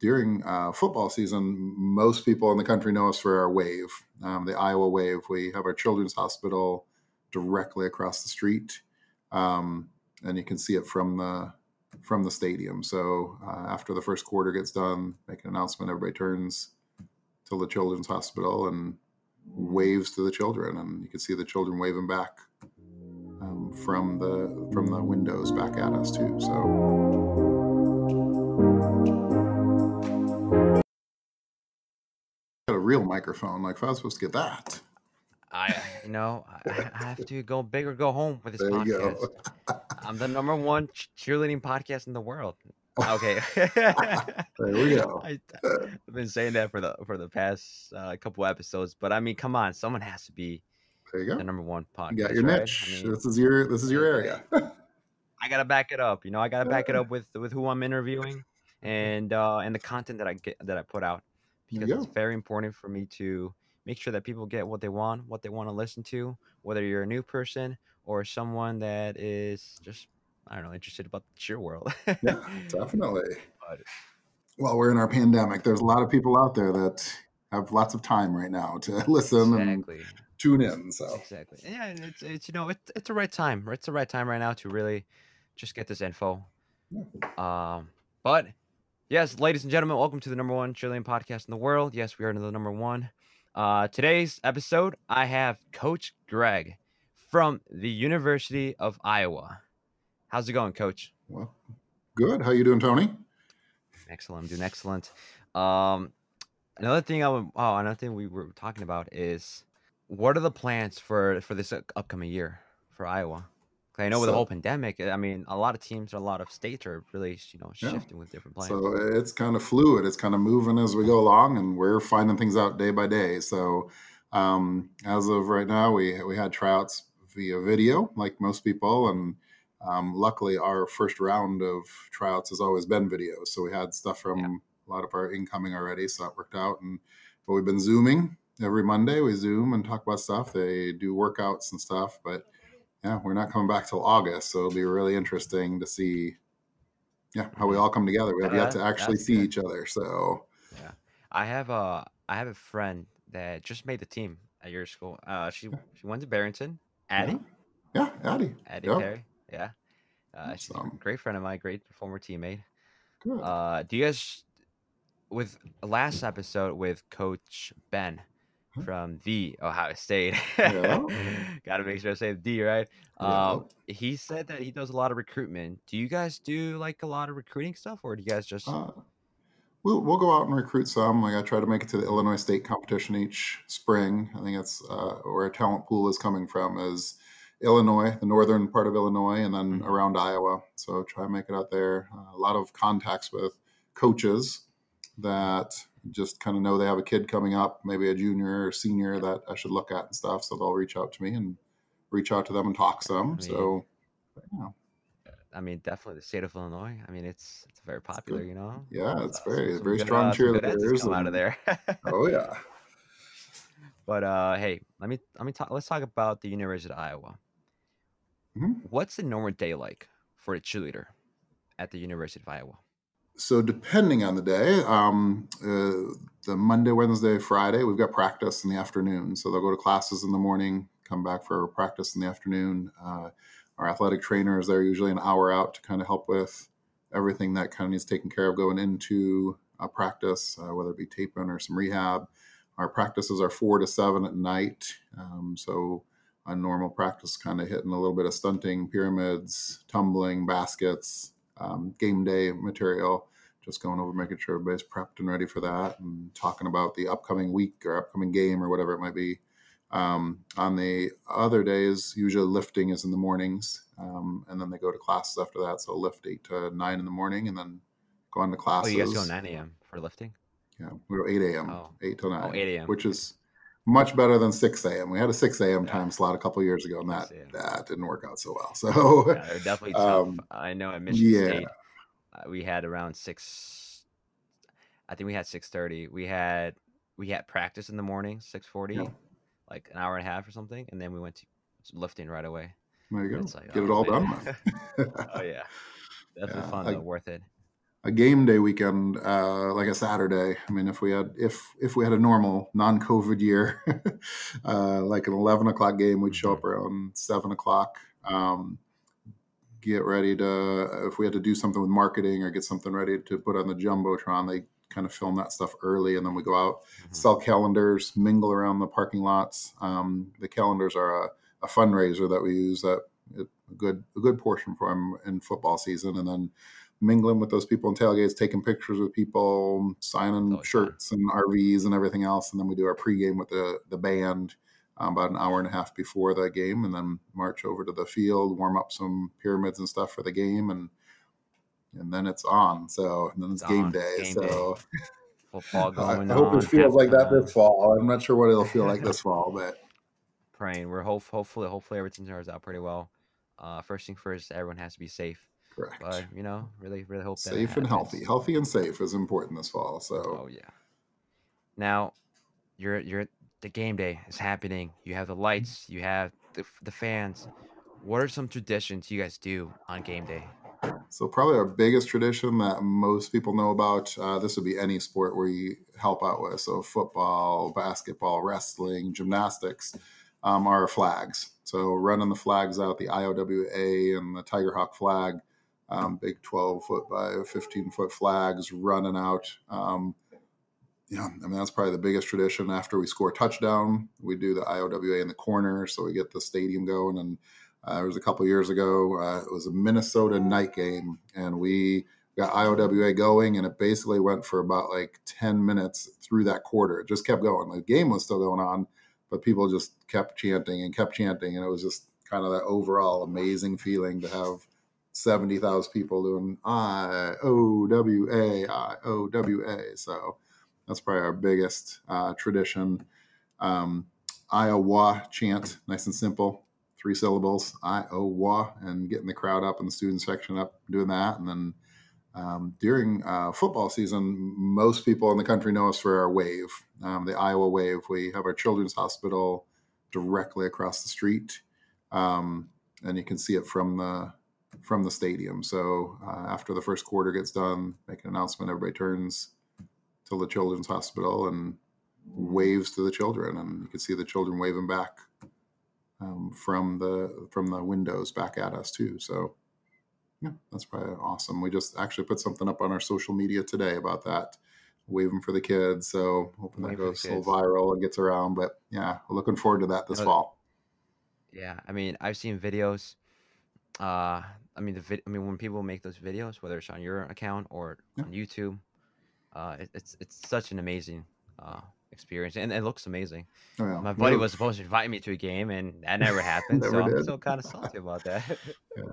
during uh, football season, most people in the country know us for our wave, um, the Iowa Wave. We have our children's hospital directly across the street, um, and you can see it from the from the stadium. So uh, after the first quarter gets done, make an announcement. Everybody turns to the children's hospital and waves to the children, and you can see the children waving back um, from the from the windows back at us too. So. Real microphone. Like if I was supposed to get that. I, you know, I, I have to go big or go home with this There podcast. I'm the number one cheerleading podcast in the world. Okay. There we go. I, I've been saying that for the for the past uh, couple episodes, but I mean, come on, someone has to be There you go. the number one podcast. You got your right? niche. I mean, this is your this is your area. I gotta back it up. You know, I gotta back it up with with who I'm interviewing and uh and the content that I get that I put out because it's very important for me to make sure that people get what they want, what they want to listen to, whether you're a new person or someone that is just I don't know interested about the cheer world. Yeah, definitely. But- Well, we're in our pandemic. There's a lot of people out there that have lots of time right now to listen and tune in. So Exactly. Yeah, and it's it's you know it's it's the right time. It's the right time right now to really just get this info. Um, but yes, ladies and gentlemen, welcome to the number one cheerleading podcast in the world. Yes, we are the number one. Uh, today's episode, I have Coach Greg from the University of Iowa. How's it going, Coach? well, good. How you doing, Tony? Excellent. I'm doing excellent. Um, another thing I would, oh, another thing we were talking about is what are the plans for for this upcoming year for Iowa? I know with the whole pandemic, I mean, a lot of teams, a lot of states are really, you know, Yeah. shifting with different plans. So it's kind of fluid. It's kind of moving as we go along, and we're finding things out day by day. So um, as of right now, we we had tryouts via video, like most people, and um, luckily our first round of tryouts has always been video. So we had stuff from a lot of our incoming already, so that worked out. And but we've been zooming every Monday. We zoom and talk about stuff. They do workouts and stuff, but yeah, we're not coming back till August, so it'll be really interesting to see. Yeah, how we all come together. We have Yeah, yet to actually that's see good. each other. So yeah. I have a I have a friend that just made the team at your school. Uh, she she went to Barrington. Addie, yeah, Addie. Addie Yep. Perry. Yeah, uh, she's a great friend of mine, great former teammate. Good. Uh, do you guys with last episode with Coach Ben? From the Ohio State? Yeah. Got to make sure I say the D right. Yeah. Um, he said that he does a lot of recruitment. Do you guys do like a lot of recruiting stuff, or do you guys just? Uh, we'll we'll go out and recruit some. Like I try to make it to the Illinois State competition each spring. I think that's uh, where our talent pool is coming from. Is Illinois, the northern part of Illinois, and then Mhm. around Iowa. So try and make it out there. Uh, a lot of contacts with coaches that just kind of know they have a kid coming up, maybe a junior or senior that I should look at and stuff. So they'll reach out to me and reach out to them and talk some. mean, so yeah, I mean, definitely the state of Illinois. I mean, it's it's very popular, good. you know. yeah, it's Uh, very some very strong uh, good cheerleaders. come out of there. oh yeah. but uh, hey, let me let me talk. Let's talk about the University of Iowa. Mhm. What's the normal day like for a cheerleader at the University of Iowa? So depending on the day, um, uh, the Monday, Wednesday, Friday, we've got practice in the afternoon. So they'll go to classes in the morning, come back for practice in the afternoon. Uh, our athletic trainers, they're usually an hour out to kind of help with everything that kind of needs taken care of going into practice, uh, whether it be taping or some rehab. Our practices are four to seven at night. Um, so a normal practice kind of hitting a little bit of stunting, pyramids, tumbling, baskets, um, game day material just going over making sure everybody's prepped and ready for that and talking about the upcoming week or upcoming game or whatever it might be um, on the other days usually lifting is in the mornings um, and then they go to classes after that so lift 8 to 9 in the morning and then go on to classes. Oh, you guys go 9 a.m. for lifting? yeah we go 8 a.m Oh. 8 to 9 Oh, 8 a.m. which is much better than 6 a.m we had a 6 a.m Yeah. time slot a couple years ago and that that didn't work out so well so Yeah, definitely tough. Um, I know at Michigan yeah. State, uh, we had around six. I think we had six thirty. We had we had practice in the morning, six forty, Yeah. like an hour and a half or something, and then we went to lifting right away. there you go like, get it oh, all man. done oh yeah, definitely fun I- though, worth it. A game day weekend uh, like a Saturday. I mean, if we had if if we had a normal non-COVID year, uh, like an eleven o'clock game, we'd show up mm-hmm. around seven o'clock. Um, get ready to if we had to do something with marketing or get something ready to put on the jumbotron, they kind of film that stuff early, and then we go out, mm-hmm. sell calendars, mingle around the parking lots. Um, the calendars are a, a, fundraiser that we use that a good a good portion for them in football season, and then mingling with those people in tailgates, taking pictures with people, signing oh, shirts and RVs and everything else, and then we do our pregame with the the band. Um, about an hour and a half before the game, and then march over to the field, warm up some pyramids and stuff for the game, and and then it's on. So and then it's, it's game on. day. Game so day. football going I, I hope it feels like that this fall. I'm not sure what it'll feel like this fall, but praying. We're hope, hopefully hopefully everything turns out pretty well. Uh, first thing first, everyone has to be safe. Correct. But you know, really really hope safe and healthy. Healthy and safe is important this fall. So oh yeah. Now, you're you're the game day is happening. You have the lights. You have the, the fans. What are some traditions you guys do on game day? So probably our biggest tradition that most people know about. Uh, this would be any sport where you help out with. So football, basketball, wrestling, gymnastics, um, are flags. So running the flags out, the IOWA and the Tiger Hawk flag, um, big 12 foot by 15 foot flags running out. Um, yeah, I mean that's probably the biggest tradition. After we score a touchdown, we do the IOWA in the corner, so we get the stadium going and uh, it was a couple years ago. Uh, it was a Minnesota night game, and we got IOWA going, and it basically went for about like 10 minutes through that quarter. It just kept going. The game was still going on, but people just kept chanting and kept chanting, and it was just kind of that overall amazing feeling to have 70,000 people doing I O W A, I O W A. So that's probably our biggest uh, tradition. Um, Iowa chant, nice and simple three syllables, Iowa, and getting the crowd up and the student section up, doing that. And then um, during uh, football season, most people in the country know us for our wave, um, the Iowa Wave. We have our children's hospital directly across the street, um, and you can see it from the from the stadium. So uh, after the first quarter gets done, make an announcement. Everybody turns to the children's hospital and waves to the children, and you can see the children waving back um, from the from the windows back at us too. So yeah, that's probably awesome. We just actually put something up on our social media today about that, waving for the kids. So hoping Wave that goes so viral and gets around. But yeah, looking forward to that this fall. Yeah, I mean, I've seen videos. Uh, I mean, the vid- I mean, when people make those videos, whether it's on your account or yeah. on YouTube, uh, it, it's it's such an amazing uh, experience, and it looks amazing. Oh, yeah. My buddy was supposed to invite me to a game, and that never happened. never so did. I'm still kind of salty about that. yeah.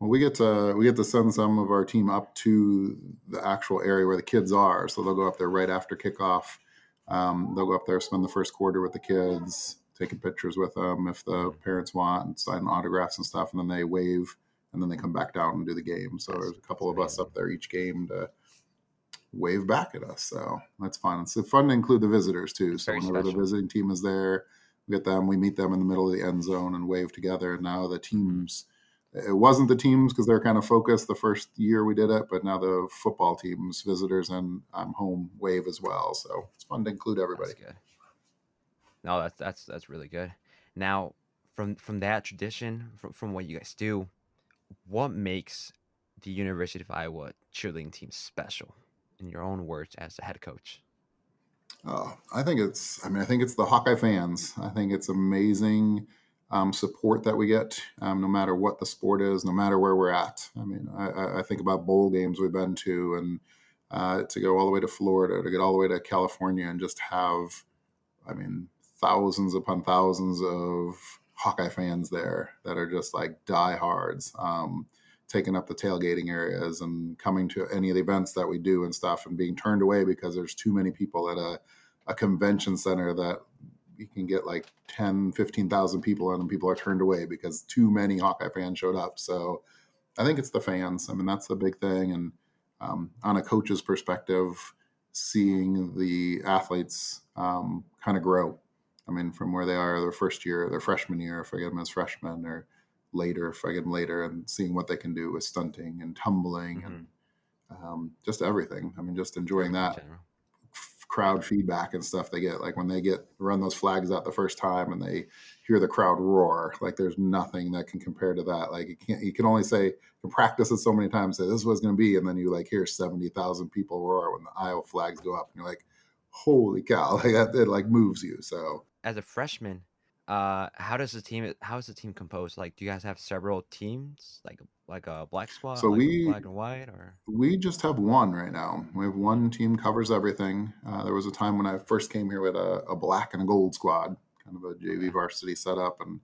Well, we get to we get to send some of our team up to the actual area where the kids are, so they'll go up there right after kickoff. Um, they'll go up there, spend the first quarter with the kids, taking pictures with them if the mm-hmm. parents want, and sign autographs and stuff, and then they wave, and then they come back down and do the game. So that's, there's a couple of us up there each game to wave back at us. So that's fun. It's fun to include the visitors too. So whenever special. the visiting team is there, we get them, we meet them in the middle of the end zone and wave together. And now the teams, it wasn't the teams because they're kind of focused the first year we did it, but now the football teams, visitors and um, home wave as well. So it's fun to include everybody. That's good. No, that's that's that's really good. Now, from from that tradition, from from what you guys do, what makes the University of Iowa cheerleading team special? in your own words as a head coach? Oh, I think it's. I mean, I think it's the Hawkeye fans. I think it's amazing um, support that we get, um, no matter what the sport is, no matter where we're at. I mean, I, I think about bowl games we've been to, and uh, to go all the way to Florida, to get all the way to California, and just have, I mean, thousands upon thousands of Hawkeye fans there that are just like diehards. Um, taking up the tailgating areas and coming to any of the events that we do and stuff and being turned away because there's too many people at a, a convention center that you can get like 10 15,000 people in and people are turned away because too many Hawkeye fans showed up. So I think it's the fans. I mean that's the big thing. And um, on a coach's perspective seeing the athletes um, kind of grow I mean from where they are their first year their freshman year if I get them as freshmen or later if I get them later and seeing what they can do with stunting and tumbling mm-hmm. and um, just everything. I mean, just enjoying that crowd feedback and stuff they get. Like when they get run those flags out the first time and they hear the crowd roar, like there's nothing that can compare to that. Like you can't, you can only say, you can practice it so many times, say this is what it's going to be. And then you like hear 70,000 people roar when the Iowa flags go up and you're like, holy cow, like that, it like moves you. So as a freshman, uh, how does the team? How is the team composed? Like, do you guys have several teams, like like a black squad, so like we black and white, or we just have one right now. We have one team covers everything. Uh, there was a time when I first came here with a, a black and a gold squad, kind of a JV varsity setup, and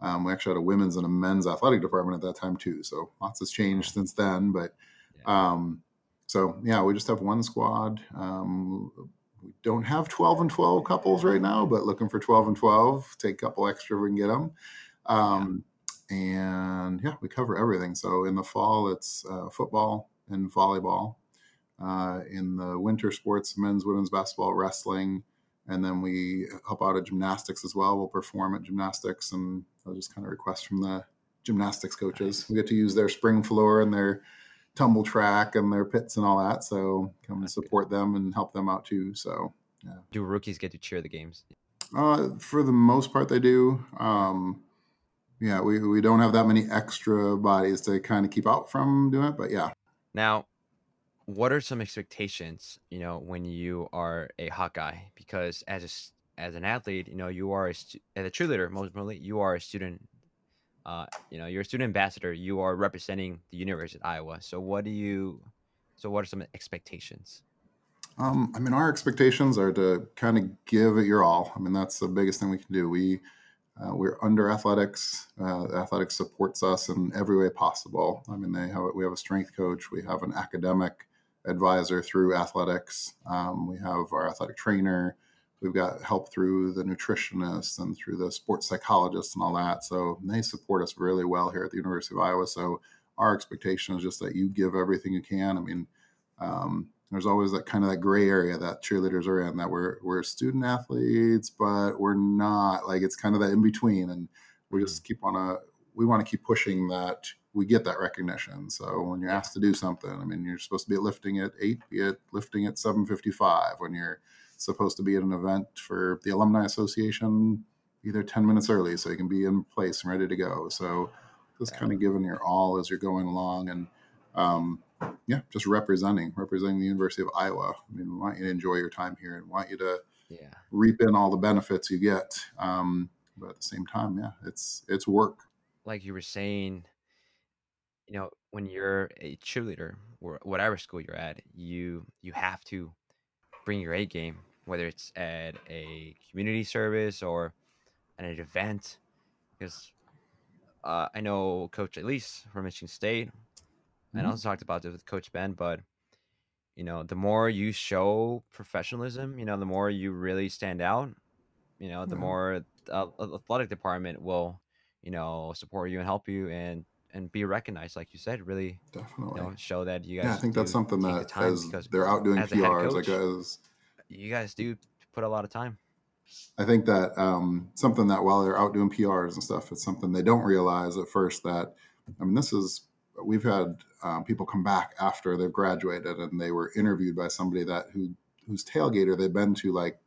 um, we actually had a women's and a men's athletic department at that time too. So lots has changed since then, but um, so yeah, we just have one squad. Um, we don't have 12 and 12 couples right now, but looking for 12 and 12. Take a couple extra if we can get them. Um, and yeah, we cover everything. So in the fall, it's uh, football and volleyball. Uh, in the winter sports, men's, women's basketball, wrestling, and then we help out at gymnastics as well. We'll perform at gymnastics, and I'll just kind of request from the gymnastics coaches. We get to use their spring floor and their tumble track and their pits and all that. So come and support them and help them out too. So yeah. Do rookies get to cheer the games? Uh, for the most part, they do. Um, yeah, we, we don't have that many extra bodies to kind of keep out from doing it, but yeah. Now, what are some expectations, you know, when you are a Hawkeye? Because as a, as an athlete, you know, you are a, as a cheerleader, most importantly, you are a student uh, you know, you're a student ambassador. You are representing the University of Iowa. So what do you? So what are some expectations? Um, I mean, our expectations are to kind of give it your all. I mean, that's the biggest thing we can do. We uh, we're under athletics. Uh, athletics supports us in every way possible. I mean, they have we have a strength coach. We have an academic advisor through athletics. Um, we have our athletic trainer. We've got help through the nutritionists and through the sports psychologists and all that. So they support us really well here at the University of Iowa. So our expectation is just that you give everything you can. I mean, um, there's always that kind of that gray area that cheerleaders are in that we're we're student athletes, but we're not. Like it's kind of that in between, and we just keep on a we want to keep pushing that we get that recognition. So when you're asked to do something, I mean, you're supposed to be lifting at eight, be it lifting at 7:55. When you're supposed to be at an event for the Alumni Association either 10 minutes early so you can be in place and ready to go. So just kind of giving your all as you're going along and um, yeah, just representing, representing the University of Iowa. I mean, we want you to enjoy your time here and want you to yeah. reap in all the benefits you get. Um, but at the same time, yeah, it's it's work. Like you were saying, you know, when you're a cheerleader or whatever school you're at, you you have to bring your A game whether it's at a community service or at an event. Because uh, I know Coach Elise from Michigan State, mm-hmm. and I also talked about this with Coach Ben, but you know, the more you show professionalism, you know, the more you really stand out, you know, the mm-hmm. more the athletic department will, you know, support you and help you and and be recognized, like you said, really definitely you know, show that you guys. Yeah, I think that's something that the as they're out doing PRs, like as you guys do put a lot of time. I think that um, something that while they're out doing PRs and stuff, it's something they don't realize at first that, I mean, this is, we've had um, people come back after they've graduated and they were interviewed by somebody that who whose tailgater they've been to like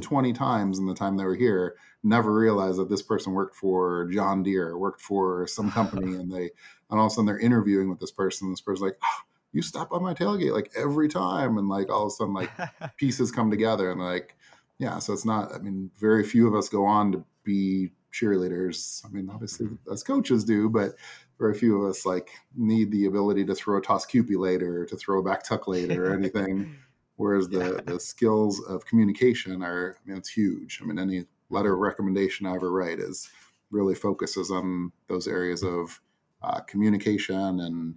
20 times in the time they were here, never realized that this person worked for John Deere, worked for some company, and they, and all of a sudden they're interviewing with this person. This person's like, oh, you stop by my tailgate like every time and like all of a sudden like pieces come together and like yeah so it's not i mean very few of us go on to be cheerleaders. I mean obviously mm-hmm. as coaches do but very few of us like need the ability to throw a toss cupie later or to throw a back tuck later or anything. Whereas the the skills of communication are i mean it's huge. I mean any letter of recommendation i ever write is really focuses on those areas of uh, communication and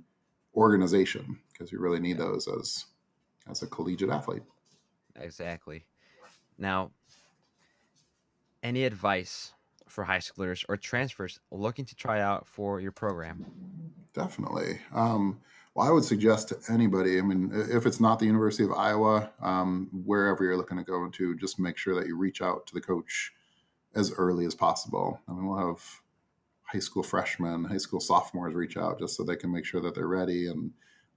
organization because you really need those as as a collegiate athlete. Exactly. Now, any advice for high schoolers or transfers looking to try out for your program? Definitely. Um, well, I would suggest to anybody, I mean, if it's not the University of Iowa, um, wherever you're looking to go into, just make sure that you reach out to the coach as early as possible. I mean, we'll have high school freshmen, high school sophomores reach out just so they can make sure that they're ready and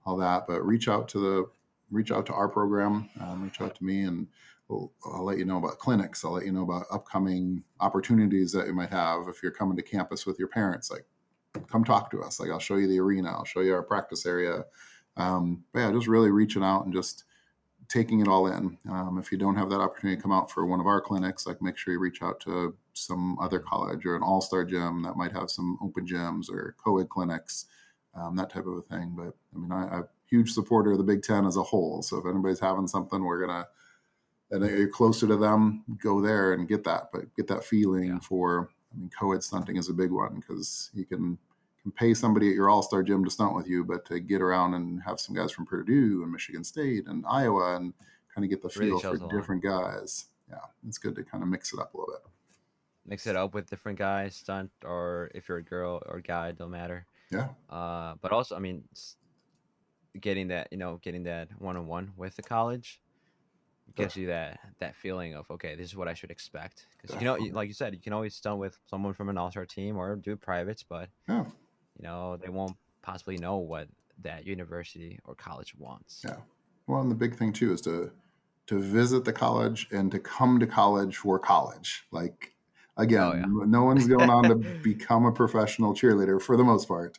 all that. But reach out to the reach out to our program, um, reach out to me, and we'll, I'll let you know about clinics. I'll let you know about upcoming opportunities that you might have if you're coming to campus with your parents. Like, come talk to us. Like, I'll show you the arena. I'll show you our practice area. Um, but yeah, just really reaching out and just taking it all in. Um, if you don't have that opportunity to come out for one of our clinics, like make sure you reach out to some other college or an all-star gym that might have some open gyms or co-ed clinics, um, that type of a thing. But I mean, I, I'm a huge supporter of the Big Ten as a whole. So if anybody's having something, we're gonna and you're closer to them, go there and get that. But get that feeling yeah. for. I mean, co-ed stunting is a big one because you can can pay somebody at your all-star gym to stunt with you, but to get around and have some guys from Purdue and Michigan State and Iowa and kind of get the feel really for different guys. Yeah, it's good to kind of mix it up a little bit. Mix it up with different guys, stunt, or if you're a girl or guy, don't matter. Yeah. Uh, but also, I mean, getting that, you know, getting that one-on-one with the college gives you that that feeling of okay, this is what I should expect. Because you know, like you said, you can always stunt with someone from an all-star team or do privates, but yeah you know they won't possibly know what that university or college wants yeah well and the big thing too is to to visit the college and to come to college for college like again oh, yeah. no one's going on to become a professional cheerleader for the most part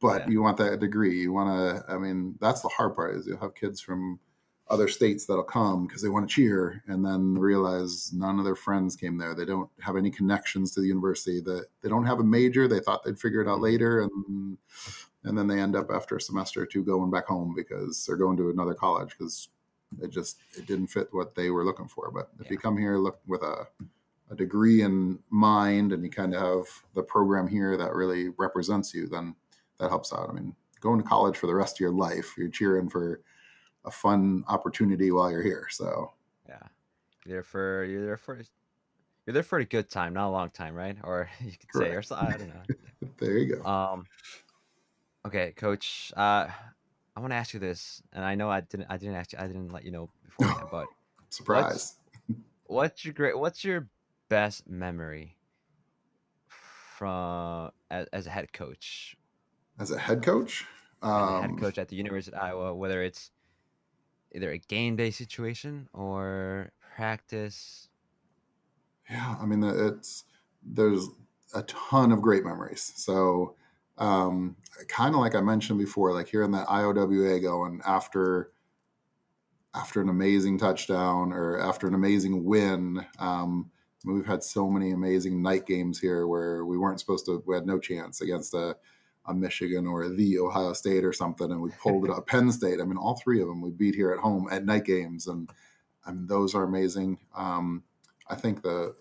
but yeah. you want that degree you want to i mean that's the hard part is you'll have kids from other states that'll come because they want to cheer and then realize none of their friends came there they don't have any connections to the university that they don't have a major they thought they'd figure it out mm-hmm. later and and then they end up after a semester or two going back home because they're going to another college because it just it didn't fit what they were looking for but if yeah. you come here look with a a degree in mind and you kind of have the program here that really represents you then that helps out i mean going to college for the rest of your life you're cheering for a fun opportunity while you're here. So yeah, you're there for you're there for you're there for a good time, not a long time, right? Or you could Correct. say, or I don't know. there you go. Um, okay, Coach. Uh, I want to ask you this, and I know I didn't. I didn't ask you. I didn't let you know before, but surprise. What's, what's your great? What's your best memory from as, as a head coach? As a head coach, um, head coach at the University of Iowa, whether it's either a game day situation or practice? Yeah, I mean it's there's a ton of great memories. So um, kind of like I mentioned before, like hearing that IOWA going after after an amazing touchdown or after an amazing win. Um, we've had so many amazing night games here where we weren't supposed to, we had no chance against a a Michigan or the Ohio State or something, and we pulled it up. Penn State. I mean, all three of them we beat here at home at night games, and I mean those are amazing. Um, I think the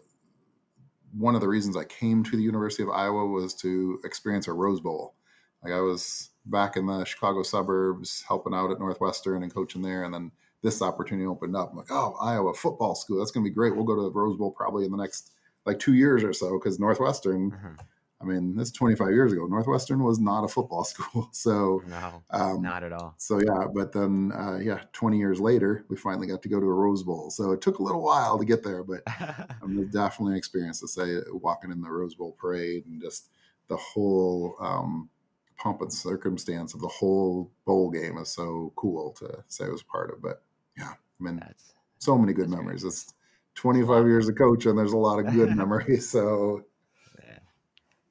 one of the reasons I came to the University of Iowa was to experience a Rose Bowl. Like I was back in the Chicago suburbs helping out at Northwestern and coaching there, and then this opportunity opened up. I'm like, oh, Iowa football school. That's going to be great. We'll go to the Rose Bowl probably in the next like two years or so because Northwestern. Mm-hmm I mean, this 25 years ago. Northwestern was not a football school. So, no, um, not at all. So, yeah, but then, uh, yeah, 20 years later, we finally got to go to a Rose Bowl. So it took a little while to get there, but I'm definitely an experience to say walking in the Rose Bowl parade and just the whole um, pomp and circumstance of the whole bowl game is so cool to say I was part of. But yeah, I mean, that's, so many good memories. Great. It's 25 years of coach, and there's a lot of good memories. So,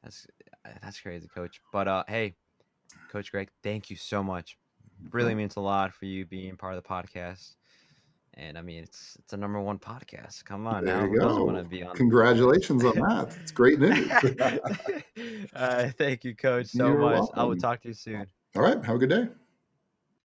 that's uh, that's crazy, coach. But uh, hey, Coach Greg, thank you so much. Really means a lot for you being part of the podcast. And I mean, it's it's a number one podcast. Come on there now, who doesn't want to be on? Congratulations on that! It's great news. uh, thank you, Coach, so You're much. Welcome. I will talk to you soon. All right. Have a good day.